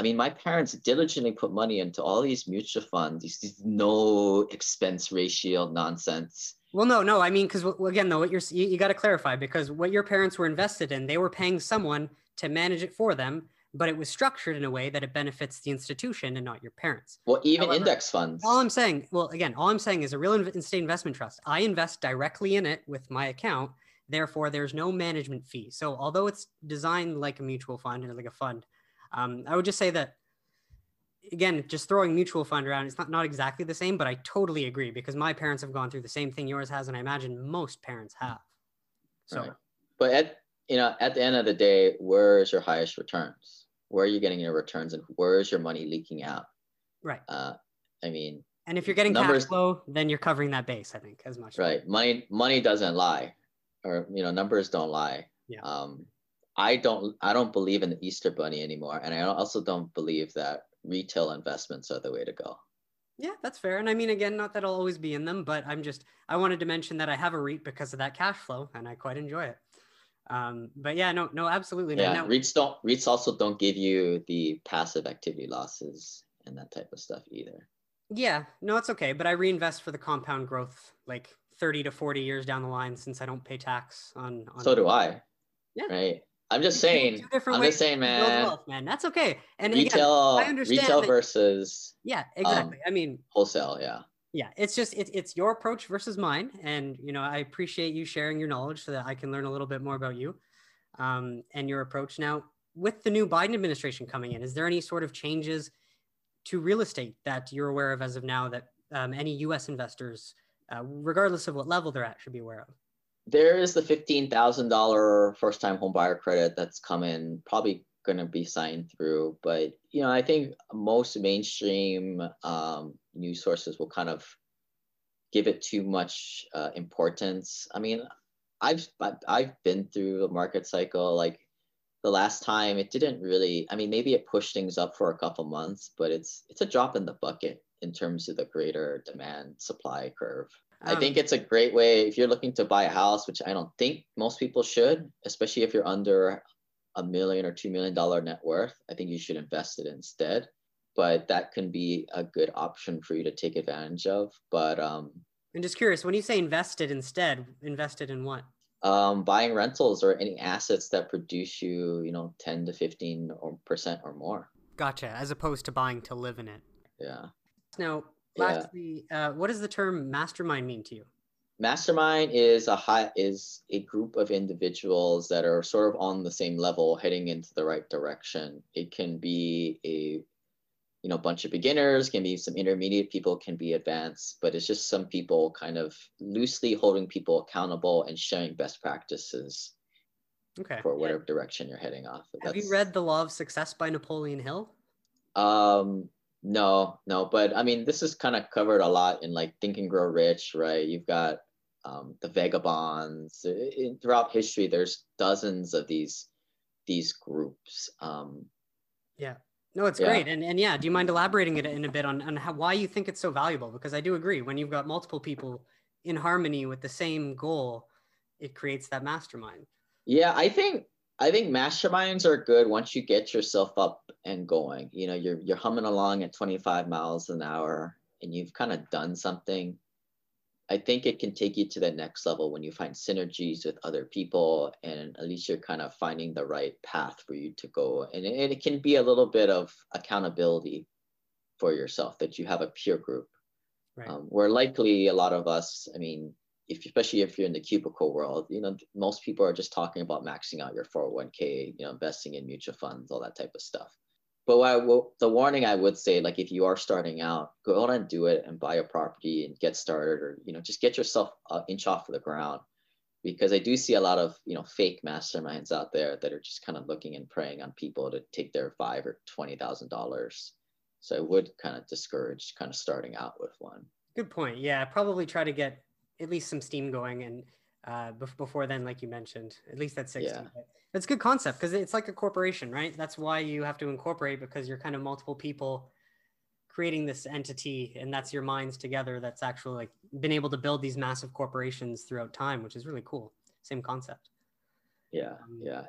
I mean, my parents diligently put money into all these mutual funds, these, these no expense ratio nonsense. Well, no, no. I mean, because again, though, what you're you, you got to clarify because what your parents were invested in, they were paying someone to manage it for them, but it was structured in a way that it benefits the institution and not your parents. Well, even However, index funds. All I'm saying, well, again, all I'm saying is a real estate investment trust. I invest directly in it with my account. Therefore, there's no management fee. So, although it's designed like a mutual fund and like a fund, um, I would just say that again, just throwing mutual fund around, it's not, not exactly the same, but I totally agree because my parents have gone through the same thing yours has, and I imagine most parents have. So, right. but at you know, at the end of the day, where is your highest returns? Where are you getting your returns, and where is your money leaking out? Right. Uh, I mean, and if you're getting numbers, cash flow, then you're covering that base. I think as much. Right. Money money doesn't lie, or you know, numbers don't lie. Yeah. Um, I don't I don't believe in the Easter Bunny anymore, and I also don't believe that retail investments are the way to go. Yeah, that's fair. And I mean, again, not that I'll always be in them, but I'm just I wanted to mention that I have a REIT because of that cash flow, and I quite enjoy it. Um, but yeah, no, no, absolutely. Yeah, no. REITs don't REITs also don't give you the passive activity losses and that type of stuff either. Yeah, no, it's okay. But I reinvest for the compound growth, like 30 to 40 years down the line, since I don't pay tax on. on so do I. Yeah. Right I'm just saying. I'm just saying, man. Wealth, man. That's okay. And retail, again, I understand retail that, versus. Yeah, exactly. Um, I mean, wholesale. Yeah. Yeah, it's just it, it's your approach versus mine, and you know I appreciate you sharing your knowledge so that I can learn a little bit more about you, um, and your approach. Now, with the new Biden administration coming in, is there any sort of changes to real estate that you're aware of as of now that um, any U.S. investors, uh, regardless of what level they're at, should be aware of? there is the $15,000 first time home buyer credit that's coming, probably going to be signed through. But, you know, I think most mainstream um, news sources will kind of give it too much uh, importance. I mean, I've, I've been through the market cycle. Like the last time it didn't really, I mean, maybe it pushed things up for a couple months, but it's, it's a drop in the bucket in terms of the greater demand supply curve. I think it's a great way if you're looking to buy a house, which I don't think most people should, especially if you're under a million or two million dollar net worth. I think you should invest it instead. But that can be a good option for you to take advantage of. But um, I'm just curious, when you say invested instead, invested in what? Um, buying rentals or any assets that produce you, you know, 10 to 15 or percent or more. Gotcha. As opposed to buying to live in it. Yeah. Now, Lastly, yeah. uh, what does the term mastermind mean to you? Mastermind is a high, is a group of individuals that are sort of on the same level, heading into the right direction. It can be a you know a bunch of beginners can be some intermediate people can be advanced but it's just some people kind of loosely holding people accountable and sharing best practices okay for whatever yeah. direction you're heading off have you read the law of success by napoleon hill um no, no, but I mean, this is kind of covered a lot in like Think and Grow Rich, right? You've got um, the vagabonds. In, throughout history, there's dozens of these these groups. Um, yeah, no, it's yeah. great, and and yeah, do you mind elaborating it in a bit on on how, why you think it's so valuable? Because I do agree, when you've got multiple people in harmony with the same goal, it creates that mastermind. Yeah, I think I think masterminds are good once you get yourself up and going. You know, you're you're humming along at 25 miles an hour and you've kind of done something. I think it can take you to the next level when you find synergies with other people and at least you're kind of finding the right path for you to go. And it, it can be a little bit of accountability for yourself that you have a peer group. Right. Um, where likely a lot of us, I mean, if especially if you're in the cubicle world, you know, most people are just talking about maxing out your 401k, you know, investing in mutual funds, all that type of stuff. But I will, the warning I would say, like if you are starting out, go out and do it and buy a property and get started, or you know, just get yourself an inch off of the ground, because I do see a lot of you know fake masterminds out there that are just kind of looking and preying on people to take their five or twenty thousand dollars. So I would kind of discourage kind of starting out with one. Good point. Yeah, probably try to get at least some steam going and uh, before then, like you mentioned, at least at 60. Yeah. It's a good concept because it's like a corporation, right? That's why you have to incorporate because you're kind of multiple people creating this entity and that's your minds together that's actually like been able to build these massive corporations throughout time, which is really cool. Same concept. Yeah. Um, yeah.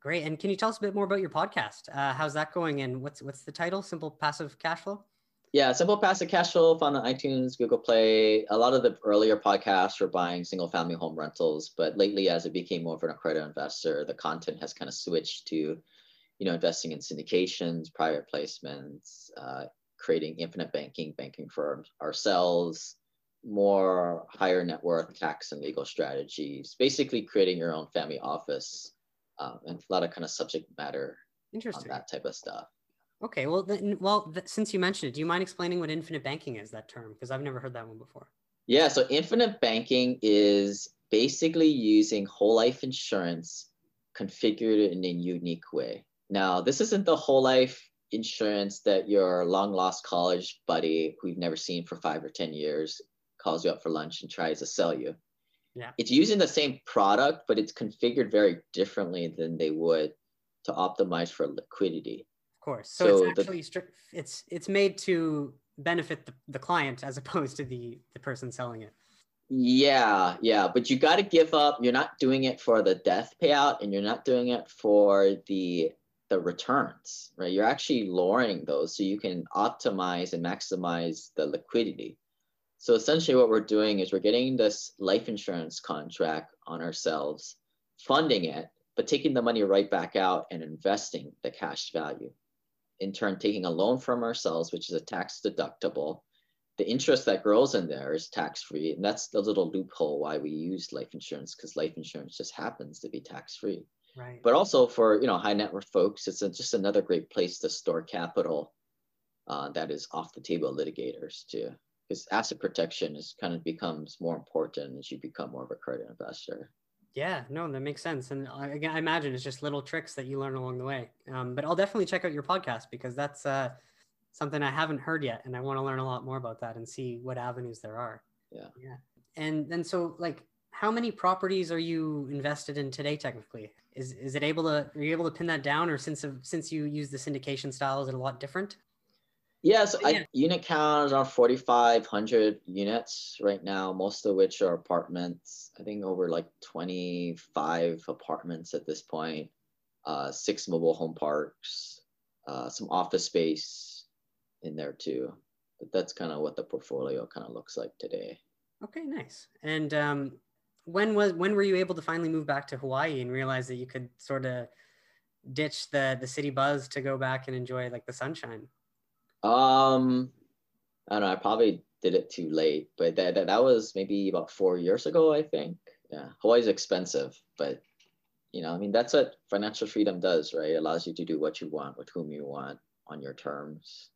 Great. And can you tell us a bit more about your podcast? Uh, how's that going? And what's what's the title? Simple Passive Cash Flow? Yeah, Simple Passive Cash Flow found on iTunes, Google Play. A lot of the earlier podcasts were buying single family home rentals, but lately, as it became more of an accredited investor, the content has kind of switched to, you know, investing in syndications, private placements, uh, creating infinite banking, banking for ourselves, more higher net worth tax and legal strategies, basically creating your own family office, um, and a lot of kind of subject matter Interesting. on that type of stuff. Okay, well, then, well, th- since you mentioned it, do you mind explaining what infinite banking is? That term, because I've never heard that one before. Yeah, so infinite banking is basically using whole life insurance configured in a unique way. Now, this isn't the whole life insurance that your long lost college buddy who you've never seen for five or 10 years calls you up for lunch and tries to sell you. Yeah. It's using the same product, but it's configured very differently than they would to optimize for liquidity course. So, so it's actually the, it's it's made to benefit the, the client as *laughs* opposed to the the person selling it. Yeah, yeah, but you got to give up. You're not doing it for the death payout, and you're not doing it for the the returns, right? You're actually lowering those so you can optimize and maximize the liquidity. So essentially, what we're doing is we're getting this life insurance contract on ourselves, funding it, but taking the money right back out and investing the cash value. In turn, taking a loan from ourselves, which is a tax deductible. The interest that grows in there is tax free. And that's the little loophole why we use life insurance, because life insurance just happens to be tax free. Right. But also for you know high net worth folks, it's a, just another great place to store capital uh, that is off the table of litigators too because asset protection is kind of becomes more important as you become more of a credit investor. Yeah, no, that makes sense. And I, again, I imagine it's just little tricks that you learn along the way. Um, but I'll definitely check out your podcast because that's uh, something I haven't heard yet, and I want to learn a lot more about that and see what avenues there are. Yeah. Yeah. And then so like, how many properties are you invested in today? Technically, is is it able to are you able to pin that down, or since since you use the syndication style, is it a lot different? Yes, yeah, so yeah. unit count is around 4,500 units right now, most of which are apartments. I think over like 25 apartments at this point, uh, six mobile home parks, uh, some office space in there too. But that's kind of what the portfolio kind of looks like today. Okay, nice. And um, when was when were you able to finally move back to Hawaii and realize that you could sort of ditch the the city buzz to go back and enjoy like the sunshine? Um, I don't know. I probably did it too late, but that, that, that was maybe about four years ago, I think. Yeah. Hawaii's expensive, but you know, I mean, that's what financial freedom does, right? It allows you to do what you want with whom you want on your terms.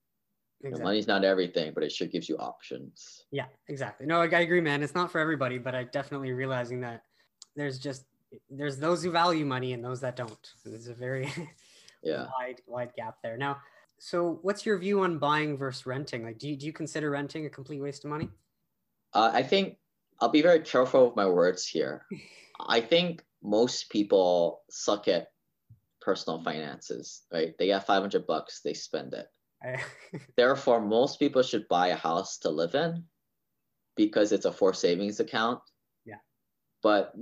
Exactly. You know, money's not everything, but it sure gives you options. Yeah, exactly. No, I agree, man. It's not for everybody, but I definitely realizing that there's just there's those who value money and those that don't. There's a very *laughs* yeah wide wide gap there. Now, so what's your view on buying versus renting? Like, do you, do you consider renting a complete waste of money? Uh, I think I'll be very careful with my words here. *laughs* I think most people suck at personal finances, right? They got 500 bucks, they spend it. *laughs* Therefore, most people should buy a house to live in because it's a for savings account. Yeah. But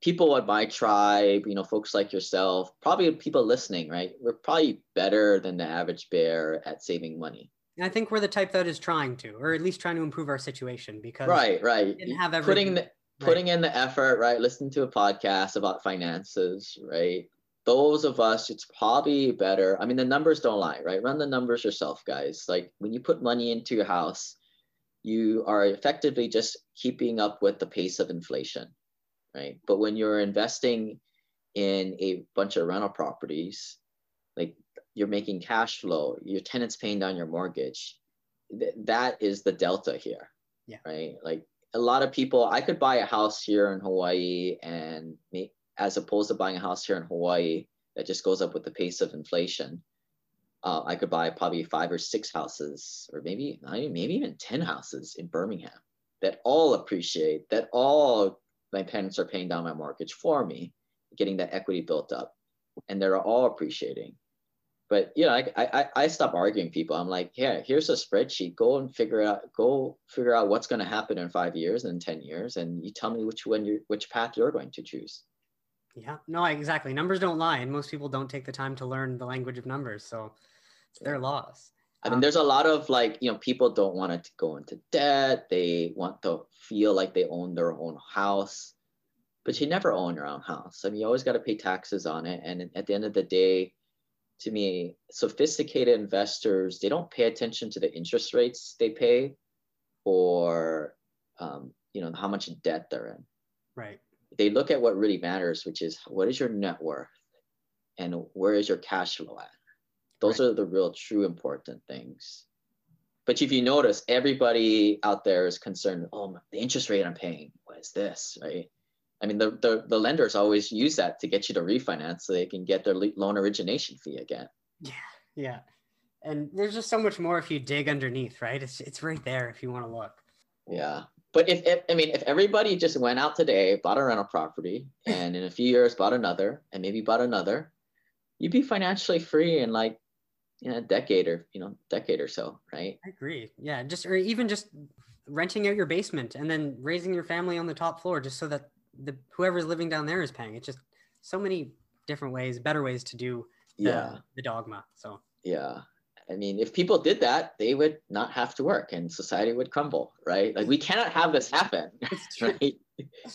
people at my tribe, you know, folks like yourself, probably people listening, right? We're probably better than the average bear at saving money. I think we're the type that is trying to, or at least trying to improve our situation because right, right. Didn't have putting the, putting right. in the effort, right? Listening to a podcast about finances, right? Those of us, it's probably better. I mean, the numbers don't lie, right? Run the numbers yourself, guys. Like when you put money into your house, you are effectively just keeping up with the pace of inflation right? But when you're investing in a bunch of rental properties, like you're making cash flow, your tenant's paying down your mortgage. Th- that is the delta here, yeah. right? Like a lot of people, I could buy a house here in Hawaii, and me, as opposed to buying a house here in Hawaii that just goes up with the pace of inflation. Uh, I could buy probably five or six houses, or maybe even maybe even ten houses in Birmingham that all appreciate, that all my parents are paying down my mortgage for me, getting that equity built up, and they're all appreciating. But you know, I I, I stop arguing people. I'm like, yeah, here's a spreadsheet. Go and figure out. Go figure out what's going to happen in five years and ten years, and you tell me which one you which path you're going to choose. Yeah, no, exactly. Numbers don't lie, and most people don't take the time to learn the language of numbers, so it's their loss. I mean, there's a lot of like, you know, people don't want to go into debt. They want to feel like they own their own house, but you never own your own house. I mean, you always got to pay taxes on it. And at the end of the day, to me, sophisticated investors, they don't pay attention to the interest rates they pay or, um, you know, how much debt they're in. Right. They look at what really matters, which is what is your net worth and where is your cash flow at? Those right. are the real true important things. But if you notice, everybody out there is concerned, oh, the interest rate I'm paying, what is this, right? I mean, the, the, the lenders always use that to get you to refinance so they can get their loan origination fee again. Yeah, yeah. And there's just so much more if you dig underneath, right? It's, it's right there if you want to look. Yeah. But if, if I mean, if everybody just went out today, bought a rental property, and in a few years bought another, and maybe bought another, you'd be financially free in like in a decade or you know decade or so right? I agree. Yeah just or even just renting out your basement and then raising your family on the top floor just so that the whoever's living down there is paying. It's just so many different ways better ways to do the, yeah. the dogma so. Yeah. I mean if people did that they would not have to work and society would crumble right? Like we cannot have this happen *laughs* *laughs* right?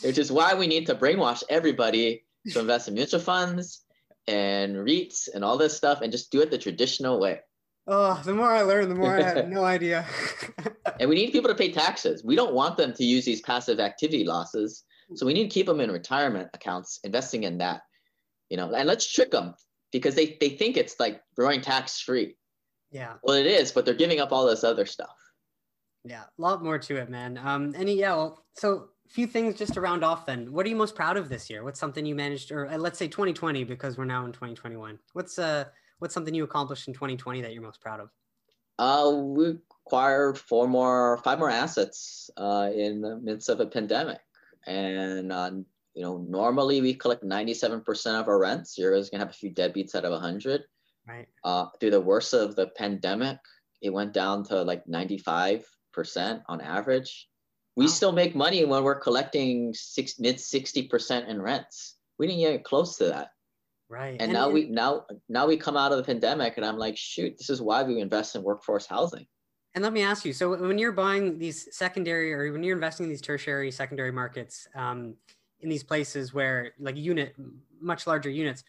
Which is why we need to brainwash everybody to invest in mutual funds and REITs and all this stuff and just do it the traditional way. Oh, the more I learn, the more I have *laughs* no idea. and we need people to pay taxes. We don't want them to use these passive activity losses. So we need to keep them in retirement accounts, investing in that, you know, and let's trick them because they, they think it's like growing tax free. Yeah. Well, it is, but they're giving up all this other stuff. Yeah, a lot more to it, man. Um, any yeah, well, so few things just to round off. Then, what are you most proud of this year? What's something you managed, or uh, let's say 2020, because we're now in 2021. What's uh, what's something you accomplished in 2020 that you're most proud of? Uh, we acquired four more, five more assets uh, in the midst of a pandemic, and uh, you know, normally we collect 97% of our rents. You're always gonna have a few deadbeats out of 100. Right. Uh, through the worst of the pandemic, it went down to like 95 percent on average. We wow. still make money when we're collecting six mid 60 percent in rents. We didn't get close to that. Right. And, and now we now now we come out of the pandemic and I'm like, shoot, this is why we invest in workforce housing. And let me ask you, so when you're buying these secondary or when you're investing in these tertiary secondary markets, um, in these places where like unit much larger units,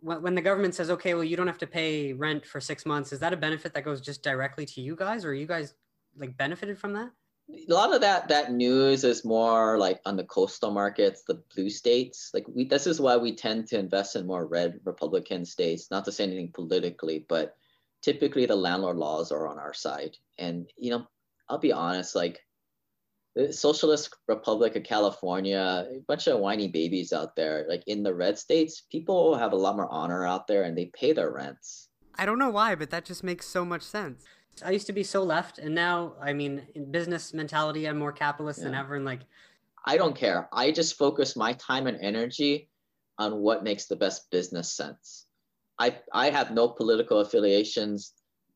when, when the government says, okay, well, you don't have to pay rent for six months, is that a benefit that goes just directly to you guys, or are you guys like benefited from that? A lot of that that news is more like on the coastal markets, the blue states. Like we, this is why we tend to invest in more red Republican states. Not to say anything politically, but typically the landlord laws are on our side. And you know, I'll be honest, like the Socialist Republic of California, a bunch of whiny babies out there. Like in the red states, people have a lot more honor out there, and they pay their rents. I don't know why, but that just makes so much sense. I used to be so left, and now, I mean, in business mentality, I'm more capitalist yeah. than ever. And like, I don't care. I just focus my time and energy on what makes the best business sense. I I have no political affiliations.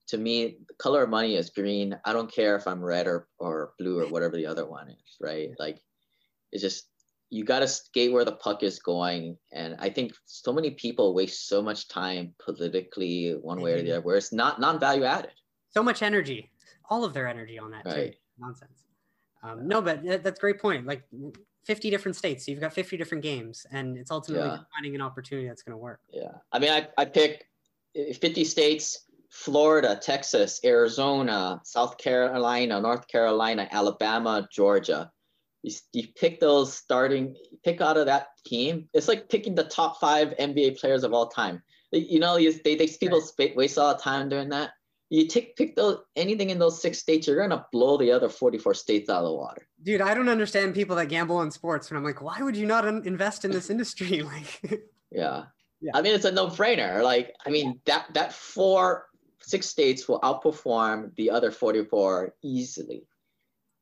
To me, the color of money is green. I don't care if I'm red or, or blue or whatever the other one is, right? Like, it's just you got to skate where the puck is going. And I think so many people waste so much time politically, one way or the mm-hmm. other, where it's not non value added so much energy, all of their energy on that right. too. Nonsense. Um, no, but that's a great point. Like 50 different states, so you've got 50 different games, and it's ultimately yeah. finding an opportunity that's going to work. Yeah. I mean, I, I pick 50 states Florida, Texas, Arizona, South Carolina, North Carolina, Alabama, Georgia. You, you pick those starting, pick out of that team. It's like picking the top five NBA players of all time. You know, you, they, they people waste a lot of time doing that you take pick those anything in those six states, you're gonna blow the other 44 states out of the water. Dude, I don't understand people that gamble on sports, and I'm like, why would you not invest in this industry? *laughs* like, yeah. yeah, I mean, it's a no-brainer. Like, I mean, that that four six states will outperform the other 44 easily.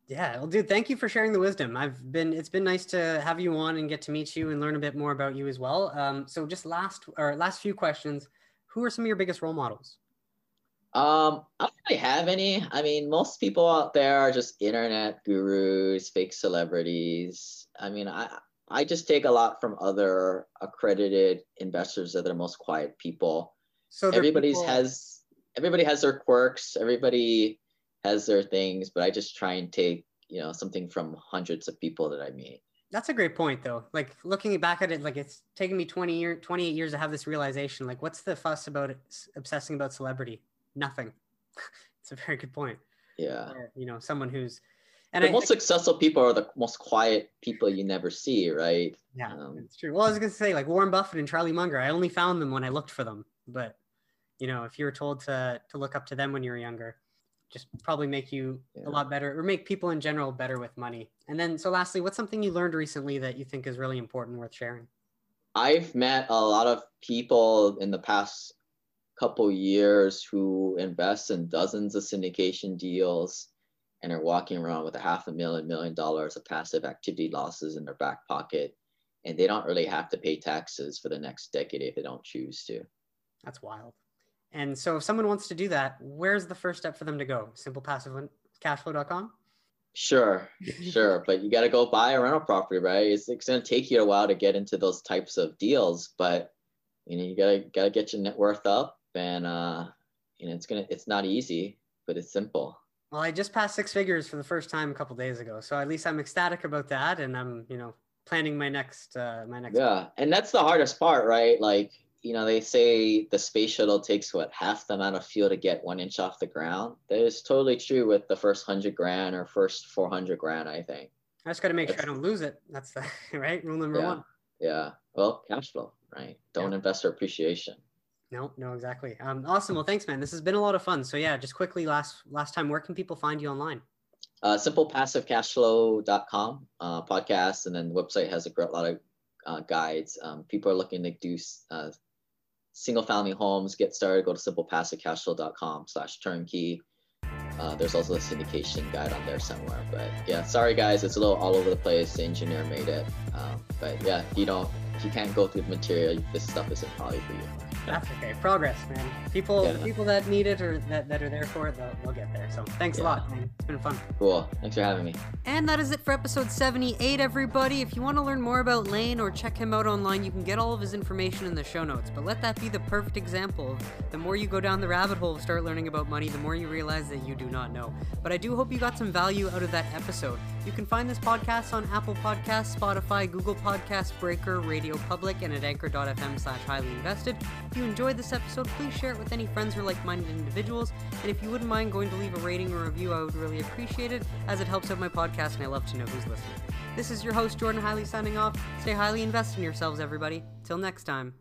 Yeah, well, dude, thank you for sharing the wisdom. I've been it's been nice to have you on and get to meet you and learn a bit more about you as well. Um, so just last or last few questions. Who are some of your biggest role models? Um, I don't really have any. I mean, most people out there are just internet gurus, fake celebrities. I mean, I I just take a lot from other accredited investors that are most quiet people. So everybody's people... has everybody has their quirks. Everybody has their things, but I just try and take you know something from hundreds of people that I meet. That's a great point, though. Like looking back at it, like it's taken me 20 year, 28 years to have this realization. Like, what's the fuss about obsessing about celebrity? Nothing. *laughs* it's a very good point. Yeah. Or, you know, someone who's and the I, most successful people are the most quiet people you never see, right? Yeah, um, it's true. Well, I was gonna say like Warren Buffett and Charlie Munger. I only found them when I looked for them. But you know, if you were told to to look up to them when you were younger, just probably make you yeah. a lot better or make people in general better with money. And then so lastly, what's something you learned recently that you think is really important worth sharing? I've met a lot of people in the past couple years who invest in dozens of syndication deals and are walking around with a half a million million dollars of passive activity losses in their back pocket and they don't really have to pay taxes for the next decade if they don't choose to. That's wild. And so if someone wants to do that where's the first step for them to go? Simplepassivecashflow.com sure *laughs* sure but you got to go buy a rental property right? It's, it's going to take you a while to get into those types of deals but you know you got to got to get your net worth up and uh, you know it's gonna it's not easy, but it's simple. Well, I just passed six figures for the first time a couple days ago, so at least I'm ecstatic about that, and I'm you know planning my next uh, my next. Yeah, and that's the hardest part, right? Like you know, they say the space shuttle takes what half the amount of fuel to get one inch off the ground. That is totally true with the first hundred grand or first four hundred grand. I think. I just got to make That's, sure I don't lose it. That's the *laughs* right rule number yeah, one. Yeah. Well, cash flow, right? Don't yeah. invest for appreciation. No, no, exactly. Um, awesome. Well, thanks, man. This has been a lot of fun. So yeah, just quickly, last last time, where can people find you online? Uh, simplepassivecashflow.com uh, podcast, and then the website has a great lot of uh, guides. Um, people are looking to do uh, single family homes, get started, go to simplepassivecashflow.com slash turnkey. Uh, there's also a syndication guide on there somewhere. But yeah, sorry guys, it's a little all over the place. The engineer made it. Um, but yeah, you don't, if you can't go through the material, this stuff isn't probably for you. That's okay. Progress, man. People, yeah. people that need it or that, that are there for it, they'll, they'll get there. So thanks yeah. a lot, man. It's been fun. Cool. Thanks for having me. And that is it for episode 78, everybody. If you want to learn more about Lane or check him out online, you can get all of his information in the show notes. But let that be the perfect example of the more you go down the rabbit hole, start learning about money, the more you realize that you do not know. But I do hope you got some value out of that episode. You can find this podcast on Apple Podcasts, Spotify, Google Podcasts, Breaker, Radio Public, and at anchor.fm slash highly invested. If you enjoyed this episode, please share it with any friends or like minded individuals. And if you wouldn't mind going to leave a rating or review, I would really appreciate it, as it helps out my podcast and I love to know who's listening. This is your host, Jordan Highly, signing off. Stay highly invested in yourselves, everybody. Till next time.